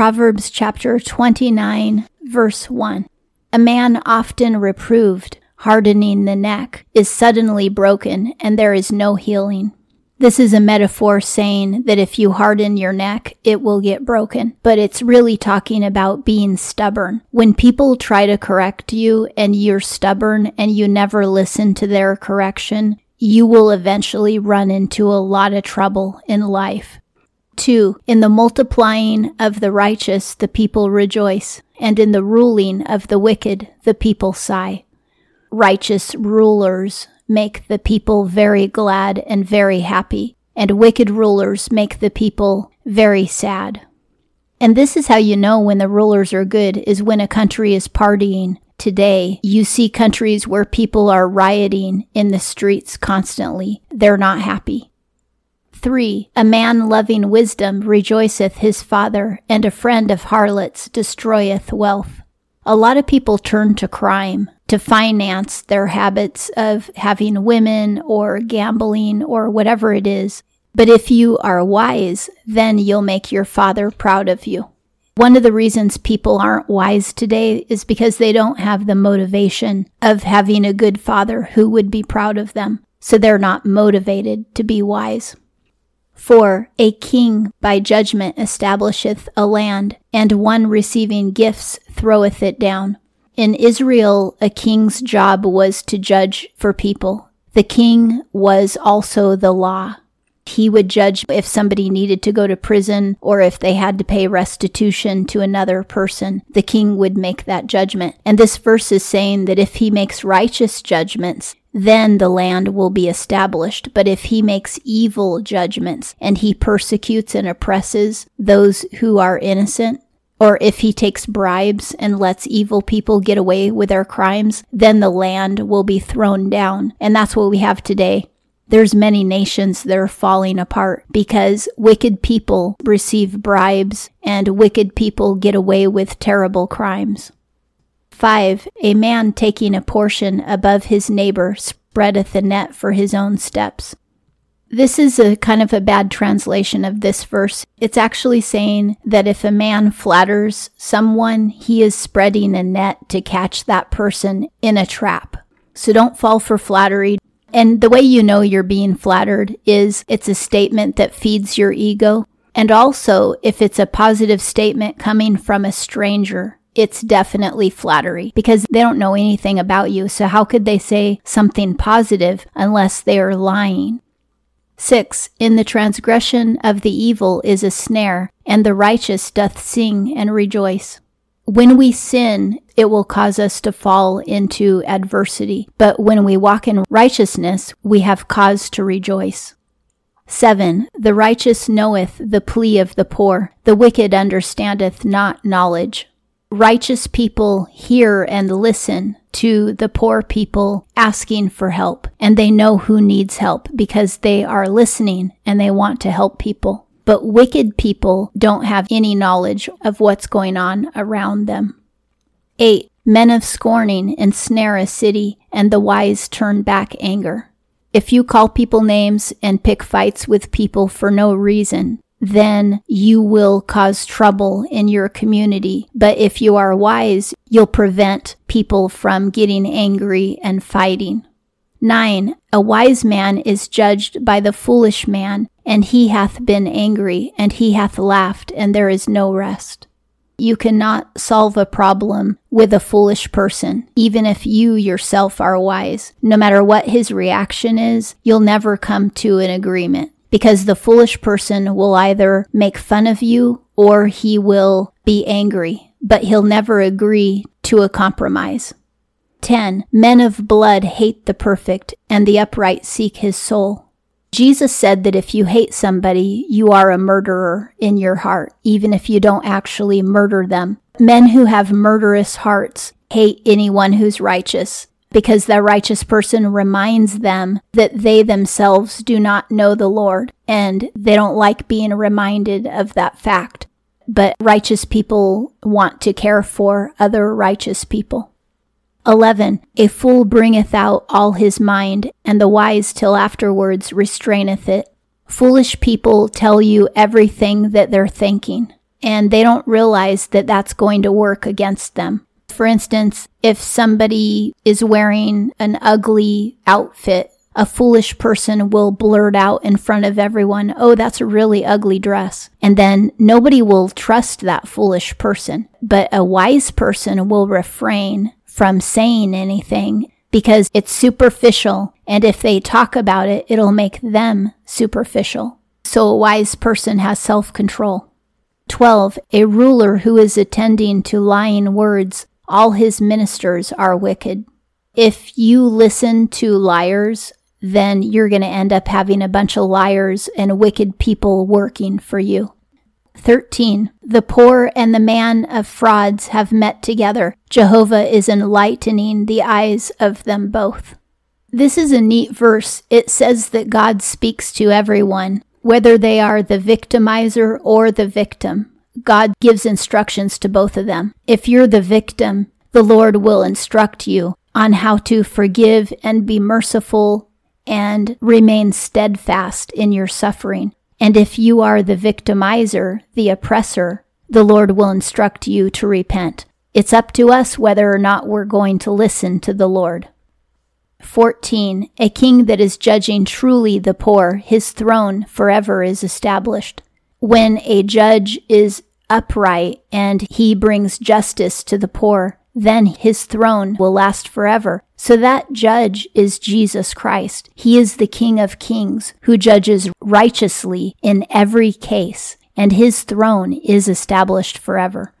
Proverbs chapter 29, verse 1. A man often reproved, hardening the neck, is suddenly broken, and there is no healing. This is a metaphor saying that if you harden your neck, it will get broken. But it's really talking about being stubborn. When people try to correct you and you're stubborn and you never listen to their correction, you will eventually run into a lot of trouble in life. 2. In the multiplying of the righteous, the people rejoice, and in the ruling of the wicked, the people sigh. Righteous rulers make the people very glad and very happy, and wicked rulers make the people very sad. And this is how you know when the rulers are good is when a country is partying. Today, you see countries where people are rioting in the streets constantly. They're not happy. 3. A man loving wisdom rejoiceth his father, and a friend of harlots destroyeth wealth. A lot of people turn to crime to finance their habits of having women or gambling or whatever it is. But if you are wise, then you'll make your father proud of you. One of the reasons people aren't wise today is because they don't have the motivation of having a good father who would be proud of them. So they're not motivated to be wise. For a king by judgment establisheth a land, and one receiving gifts throweth it down. In Israel, a king's job was to judge for people. The king was also the law. He would judge if somebody needed to go to prison or if they had to pay restitution to another person. The king would make that judgment. And this verse is saying that if he makes righteous judgments, then the land will be established. But if he makes evil judgments and he persecutes and oppresses those who are innocent, or if he takes bribes and lets evil people get away with their crimes, then the land will be thrown down. And that's what we have today. There's many nations that are falling apart because wicked people receive bribes and wicked people get away with terrible crimes. 5. A man taking a portion above his neighbor spreadeth a net for his own steps. This is a kind of a bad translation of this verse. It's actually saying that if a man flatters someone, he is spreading a net to catch that person in a trap. So don't fall for flattery. And the way you know you're being flattered is it's a statement that feeds your ego. And also, if it's a positive statement coming from a stranger, it's definitely flattery because they don't know anything about you. So how could they say something positive unless they are lying? 6. In the transgression of the evil is a snare, and the righteous doth sing and rejoice. When we sin, it will cause us to fall into adversity. But when we walk in righteousness, we have cause to rejoice. 7. The righteous knoweth the plea of the poor. The wicked understandeth not knowledge righteous people hear and listen to the poor people asking for help and they know who needs help because they are listening and they want to help people. But wicked people don't have any knowledge of what's going on around them. 8. Men of scorning ensnare a city and the wise turn back anger. If you call people names and pick fights with people for no reason, then you will cause trouble in your community. But if you are wise, you'll prevent people from getting angry and fighting. 9. A wise man is judged by the foolish man, and he hath been angry, and he hath laughed, and there is no rest. You cannot solve a problem with a foolish person, even if you yourself are wise. No matter what his reaction is, you'll never come to an agreement because the foolish person will either make fun of you or he will be angry, but he'll never agree to a compromise. 10. Men of blood hate the perfect, and the upright seek his soul. Jesus said that if you hate somebody, you are a murderer in your heart, even if you don't actually murder them. Men who have murderous hearts hate anyone who's righteous because the righteous person reminds them that they themselves do not know the Lord and they don't like being reminded of that fact. But righteous people want to care for other righteous people. 11. A fool bringeth out all his mind, and the wise till afterwards restraineth it. Foolish people tell you everything that they're thinking. and they don't realize that that's going to work against them. For instance, if somebody is wearing an ugly outfit, a foolish person will blurt out in front of everyone, Oh, that's a really ugly dress. And then nobody will trust that foolish person. But a wise person will refrain from saying anything because it's superficial. And if they talk about it, it'll make them superficial. So a wise person has self control. 12. A ruler who is attending to lying words, all his ministers are wicked. If you listen to liars, then you're going to end up having a bunch of liars and wicked people working for you. 13. The poor and the man of frauds have met together. Jehovah is enlightening the eyes of them both. This is a neat verse. It says that God speaks to everyone, whether they are the victimizer or the victim. God gives instructions to both of them. If you're the victim, the Lord will instruct you on how to forgive and be merciful and remain steadfast in your suffering. And if you are the victimizer, the oppressor, the Lord will instruct you to repent. It's up to us whether or not we're going to listen to the Lord. 14. A king that is judging truly the poor, his throne forever is established. When a judge is upright and he brings justice to the poor, then his throne will last forever. So that judge is Jesus Christ. He is the King of Kings who judges righteously in every case, and his throne is established forever.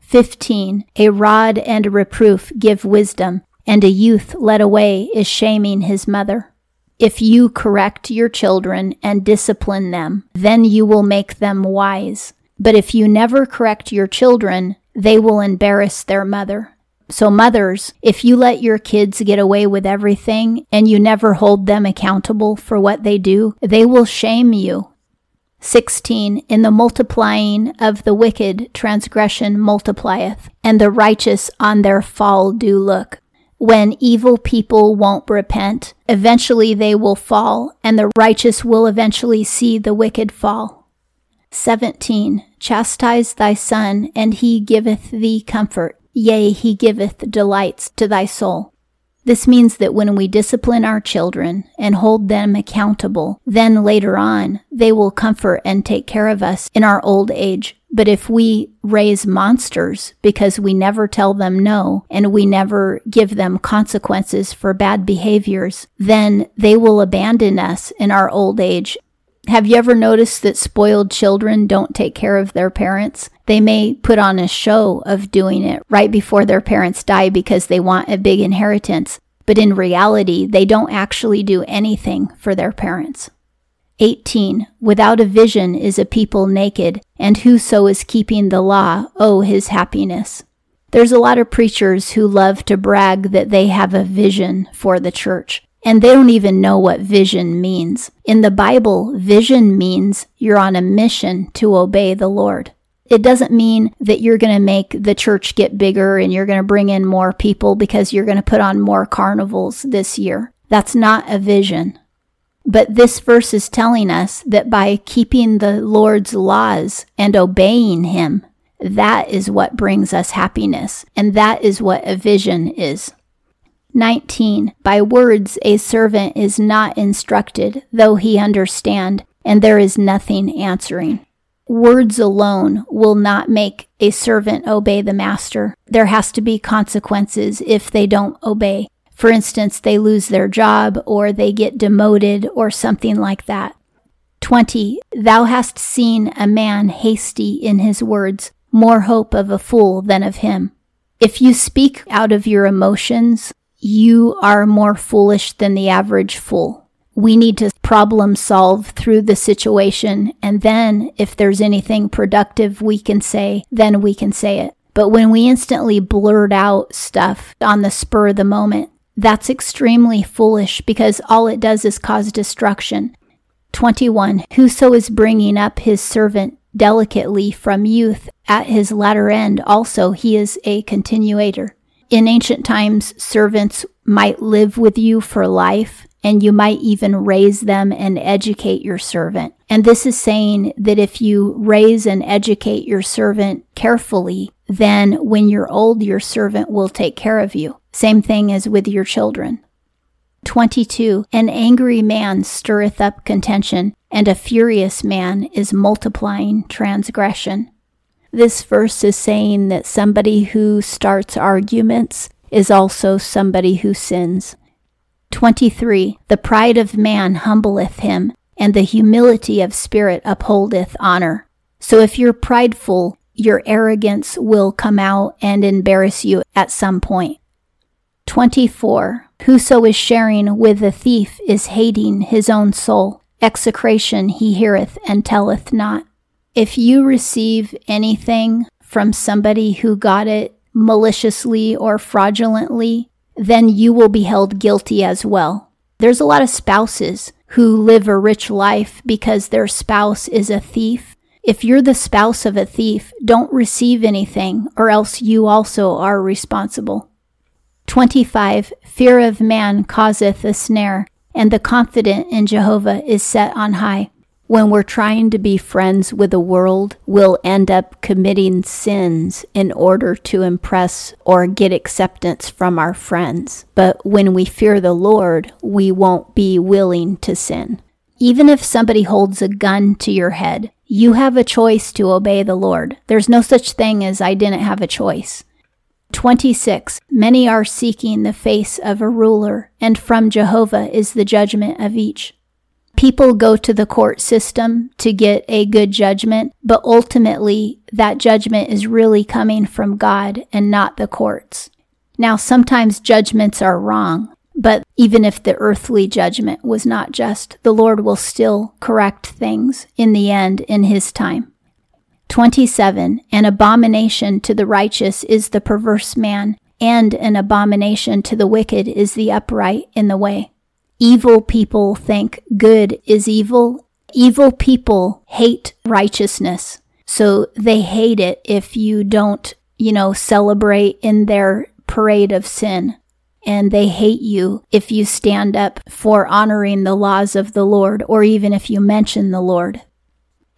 15. A rod and a reproof give wisdom, and a youth led away is shaming his mother. If you correct your children and discipline them, then you will make them wise. But if you never correct your children, they will embarrass their mother. So, mothers, if you let your kids get away with everything and you never hold them accountable for what they do, they will shame you. 16. In the multiplying of the wicked, transgression multiplieth, and the righteous on their fall do look. When evil people won't repent, eventually they will fall, and the righteous will eventually see the wicked fall. 17. Chastise thy son, and he giveth thee comfort. Yea, he giveth delights to thy soul. This means that when we discipline our children and hold them accountable, then later on they will comfort and take care of us in our old age. But if we raise monsters because we never tell them no and we never give them consequences for bad behaviors, then they will abandon us in our old age have you ever noticed that spoiled children don't take care of their parents? They may put on a show of doing it right before their parents die because they want a big inheritance, but in reality, they don't actually do anything for their parents. 18. Without a vision is a people naked, and whoso is keeping the law, oh, his happiness. There's a lot of preachers who love to brag that they have a vision for the church. And they don't even know what vision means. In the Bible, vision means you're on a mission to obey the Lord. It doesn't mean that you're going to make the church get bigger and you're going to bring in more people because you're going to put on more carnivals this year. That's not a vision. But this verse is telling us that by keeping the Lord's laws and obeying Him, that is what brings us happiness. And that is what a vision is. 19. By words a servant is not instructed, though he understand, and there is nothing answering. Words alone will not make a servant obey the master. There has to be consequences if they don't obey. For instance, they lose their job or they get demoted or something like that. 20. Thou hast seen a man hasty in his words, more hope of a fool than of him. If you speak out of your emotions, you are more foolish than the average fool. We need to problem solve through the situation. And then if there's anything productive we can say, then we can say it. But when we instantly blurt out stuff on the spur of the moment, that's extremely foolish because all it does is cause destruction. 21. Whoso is bringing up his servant delicately from youth at his latter end, also he is a continuator. In ancient times, servants might live with you for life, and you might even raise them and educate your servant. And this is saying that if you raise and educate your servant carefully, then when you're old, your servant will take care of you. Same thing as with your children. 22. An angry man stirreth up contention, and a furious man is multiplying transgression. This verse is saying that somebody who starts arguments is also somebody who sins. 23. The pride of man humbleth him, and the humility of spirit upholdeth honor. So if you're prideful, your arrogance will come out and embarrass you at some point. 24. Whoso is sharing with a thief is hating his own soul. Execration he heareth and telleth not. If you receive anything from somebody who got it maliciously or fraudulently, then you will be held guilty as well. There's a lot of spouses who live a rich life because their spouse is a thief. If you're the spouse of a thief, don't receive anything, or else you also are responsible. 25. Fear of man causeth a snare, and the confident in Jehovah is set on high. When we're trying to be friends with the world, we'll end up committing sins in order to impress or get acceptance from our friends. But when we fear the Lord, we won't be willing to sin. Even if somebody holds a gun to your head, you have a choice to obey the Lord. There's no such thing as I didn't have a choice. 26. Many are seeking the face of a ruler, and from Jehovah is the judgment of each. People go to the court system to get a good judgment, but ultimately that judgment is really coming from God and not the courts. Now, sometimes judgments are wrong, but even if the earthly judgment was not just, the Lord will still correct things in the end in His time. 27. An abomination to the righteous is the perverse man, and an abomination to the wicked is the upright in the way. Evil people think good is evil. Evil people hate righteousness. So they hate it if you don't, you know, celebrate in their parade of sin. And they hate you if you stand up for honoring the laws of the Lord or even if you mention the Lord.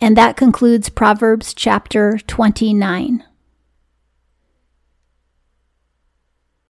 And that concludes Proverbs chapter 29.